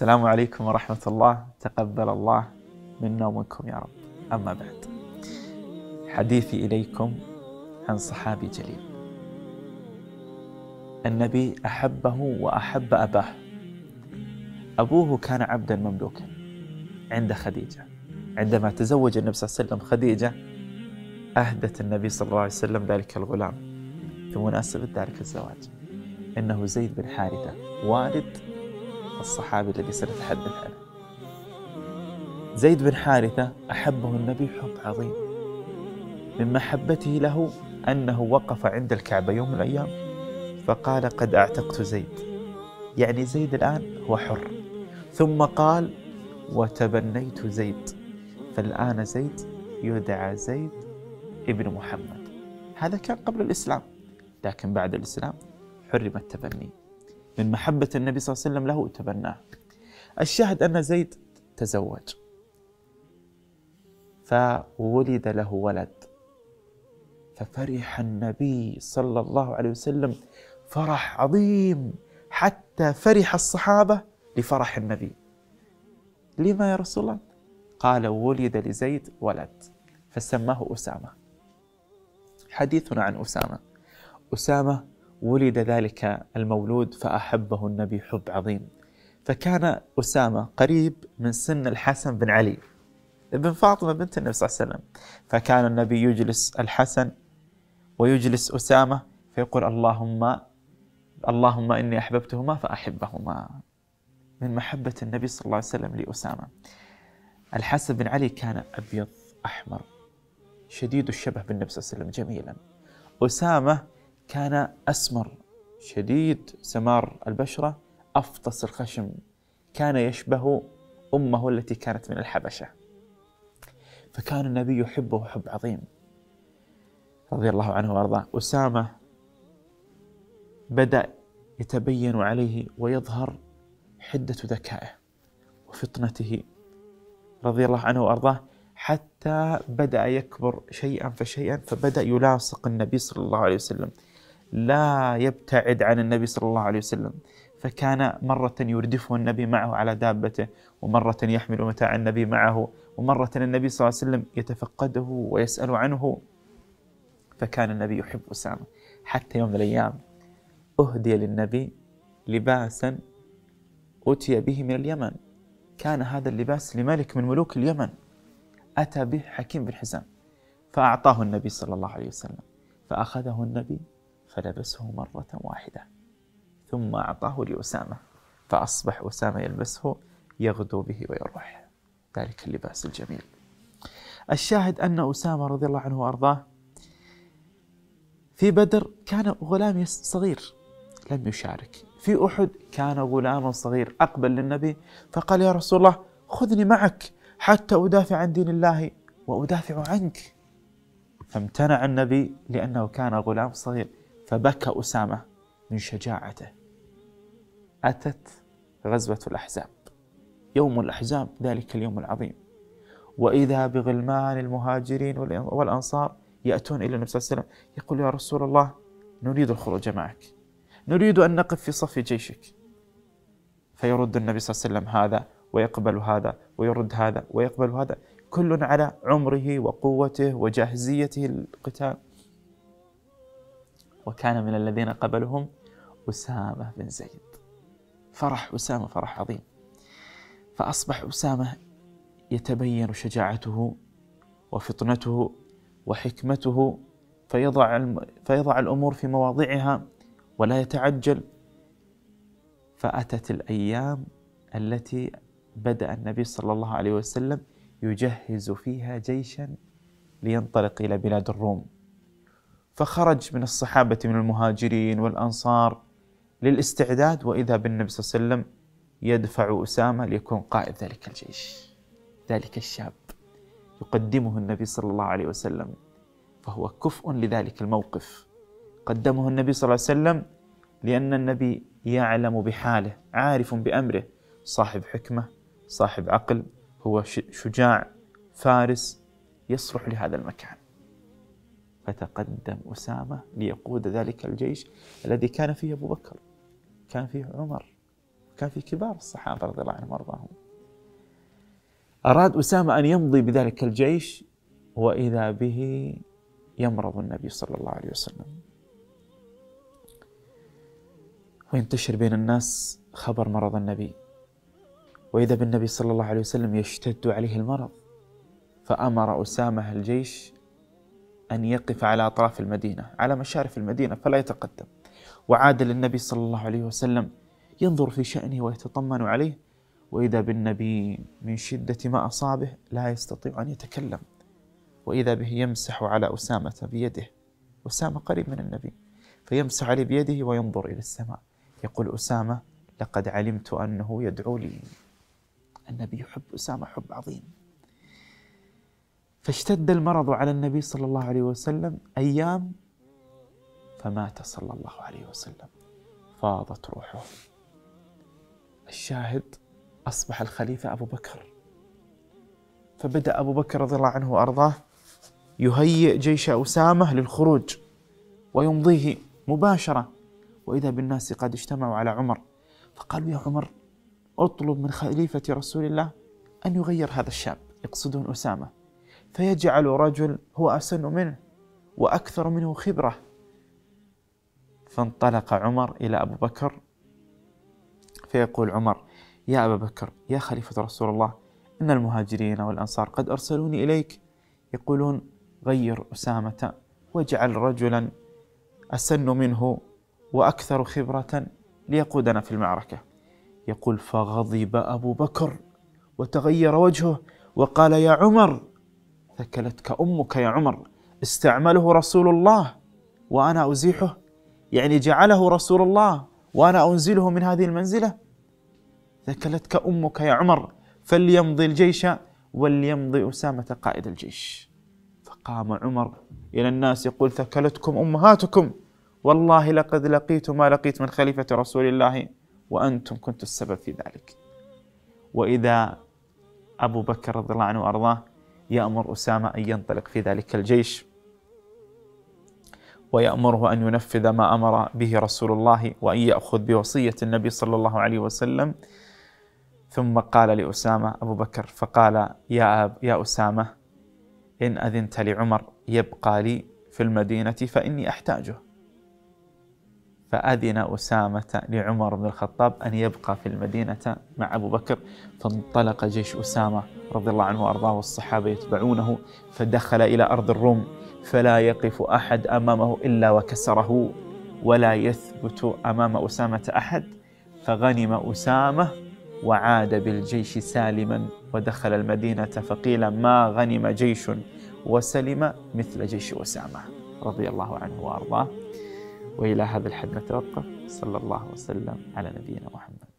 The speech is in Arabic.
السلام عليكم ورحمة الله. تقبل الله منا ومنكم يا رب. أما بعد حديثي إليكم عن صحابي جليل. النبي أحبه وأحب أباه. أبوه كان عبدا مملوكا عند خديجة. عندما تزوج النبي صلى الله عليه وسلم خديجة أهدت النبي صلى الله عليه وسلم ذلك الغلام. في مناسبة ذلك الزواج إنه زيد بن حارثة والد الصحابي الذي سنتحدث عنه زيد بن حارثة أحبه النبي حب عظيم. من محبته له أنه وقف عند الكعبة يوم من الأيام فقال قد أعتقت زيد. يعني زيد الآن هو حر. ثم قال وتبنيت زيد. فالآن زيد يدعى زيد ابن محمد. هذا كان قبل الإسلام لكن بعد الإسلام حرم التبني. من محبة النبي صلى الله عليه وسلم له تبناه. الشاهد أن زيد تزوج. فولد له ولد. ففرح النبي صلى الله عليه وسلم فرح عظيم حتى فرح الصحابة لفرح النبي. لما يا رسول الله؟ قال ولد لزيد ولد فسماه أسامة. حديثنا عن أسامة. أسامة ولد ذلك المولود فأحبه النبي حب عظيم. فكان أسامة قريب من سن الحسن بن علي ابن فاطمة بنت النبي صلى الله عليه وسلم. فكان النبي يجلس الحسن ويجلس أسامة فيقول اللهم اللهم إني أحببتهما فأحبهما. من محبة النبي صلى الله عليه وسلم لأسامة. الحسن بن علي كان أبيض أحمر شديد الشبه بالنبي صلى الله عليه وسلم جميلا. أسامة كان أسمر شديد سمار البشرة أفطس الخشم كان يشبه أمه التي كانت من الحبشة. فكان النبي يحبه حب عظيم. رضي الله عنه وأرضاه. أسامة بدأ يتبين عليه ويظهر حدة ذكائه وفطنته. رضي الله عنه وأرضاه. حتى بدأ يكبر شيئا فشيئا فبدأ يلاصق النبي صلى الله عليه وسلم. لا يبتعد عن النبي صلى الله عليه وسلم. فكان مرة يردفه النبي معه على دابته ومرة يحمل متاع النبي معه ومرة النبي صلى الله عليه وسلم يتفقده ويسأل عنه. فكان النبي يحب أسامة حتى يوم من الأيام أهدي للنبي لباسا أتي به من اليمن. كان هذا اللباس لملك من ملوك اليمن. أتى به حكيم بن حزام فأعطاه النبي صلى الله عليه وسلم فأخذه النبي فلبسه مرة واحدة ثم أعطاه لأسامة فأصبح أسامة يلبسه يغدو به ويروح. ذلك اللباس الجميل. الشاهد أن أسامة رضي الله عنه وأرضاه في بدر كان غلام صغير لم يشارك. في أحد كان غلاما صغير أقبل للنبي فقال يا رسول الله خذني معك حتى أدافع عن دين الله وأدافع عنك. فامتنع النبي لأنه كان غلام صغير. فبكى أسامة من شجاعته. أتت غزوة الأحزاب. يوم الأحزاب ذلك اليوم العظيم. وإذا بغلمان المهاجرين والأنصار يأتون إلى النبي صلى الله عليه وسلم يقول يا رسول الله نريد الخروج معك. نريد أن نقف في صف جيشك. فيرد النبي صلى الله عليه وسلم هذا ويقبل هذا ويرد هذا ويقبل هذا. كل على عمره وقوته وجاهزيته للقتال وكان من الذين قبلهم أسامة بن زيد. فرح أسامة فرح عظيم. فأصبح أسامة يتبين شجاعته وفطنته وحكمته فيضع فيضع الأمور في مواضعها ولا يتعجل. فأتت الأيام التي بدأ النبي صلى الله عليه وسلم يجهز فيها جيشا لينطلق إلى بلاد الروم. فخرج من الصحابة من المهاجرين والأنصار للاستعداد وإذا بالنبي صلى الله عليه وسلم يدفع أسامة ليكون قائد ذلك الجيش ذلك الشاب. يقدمه النبي صلى الله عليه وسلم فهو كفء لذلك الموقف. قدمه النبي صلى الله عليه وسلم لأن النبي يعلم بحاله عارف بأمره. صاحب حكمة صاحب عقل هو شجاع فارس يصلح لهذا المكان. فتقدم أسامة ليقود ذلك الجيش الذي كان فيه أبو بكر كان فيه عمر كان في كبار الصحابة رضي الله عنهم وأرضاهم. أراد أسامة أن يمضي بذلك الجيش وإذا به يمرض النبي صلى الله عليه وسلم. وينتشر بين الناس خبر مرض النبي. وإذا بالنبي صلى الله عليه وسلم يشتد عليه المرض فأمر أسامة الجيش أن يقف على أطراف المدينة على مشارف المدينة فلا يتقدم. وعاد للنبي صلى الله عليه وسلم ينظر في شأنه ويتطمن عليه وإذا بالنبي من شدة ما أصابه لا يستطيع أن يتكلم وإذا به يمسح على أسامة بيده أسامة قريب من النبي فيمسح عليه بيده وينظر إلى السماء يقول أسامة لقد علمت أنه يدعو لي. النبي يحب أسامة حب عظيم. فاشتد المرض على النبي صلى الله عليه وسلم أيام فمات صلى الله عليه وسلم. فاضت روحه. الشاهد أصبح الخليفة أبو بكر. فبدأ أبو بكر رضي الله عنه وأرضاه يهيئ جيش أسامة للخروج ويمضيه مباشرة. وإذا بالناس قد اجتمعوا على عمر فقالوا يا عمر اطلب من خليفة رسول الله أن يغير هذا الشاب. يقصدون أسامة. فيجعل رجل هو أسن منه وأكثر منه خبرة. فانطلق عمر إلى أبو بكر. فيقول عمر يا أبا بكر يا خليفة رسول الله إن المهاجرين والأنصار قد أرسلوني إليك. يقولون غير أسامة واجعل رجلا أسن منه وأكثر خبرة ليقودنا في المعركة. يقول فغضب أبو بكر وتغير وجهه وقال يا عمر ثكلتك أمك يا عمر. استعمله رسول الله وأنا أزيحه. يعني جعله رسول الله وأنا أنزله من هذه المنزلة. ثكلتك أمك يا عمر. فليمضي الجيش وليمضي أسامة قائد الجيش. فقام عمر إلى الناس يقول ثكلتكم أمهاتكم. والله لقد لقيت ما لقيت من خليفة رسول الله وأنتم كنتم السبب في ذلك. وإذا أبو بكر رضي الله عنه وأرضاه يأمر أسامة أن ينطلق في ذلك الجيش. ويأمره أن ينفذ ما أمر به رسول الله وأن يأخذ بوصية النبي صلى الله عليه وسلم. ثم قال لأسامة أبو بكر فقال يا أب يا أسامة إن أذنت لعمر يبقى لي في المدينة فإني أحتاجه. فأذن أسامة لعمر بن الخطاب أن يبقى في المدينة مع أبو بكر فانطلق جيش أسامة رضي الله عنه وأرضاه والصحابة يتبعونه فدخل إلى أرض الروم فلا يقف أحد أمامه إلا وكسره ولا يثبت أمام أسامة أحد فغنم أسامة وعاد بالجيش سالما ودخل المدينة فقيل ما غنم جيش؟ وسلم مثل جيش أسامة رضي الله عنه وأرضاه. وإلى هذا الحد نتوقف. صلى الله وسلم على نبينا محمد.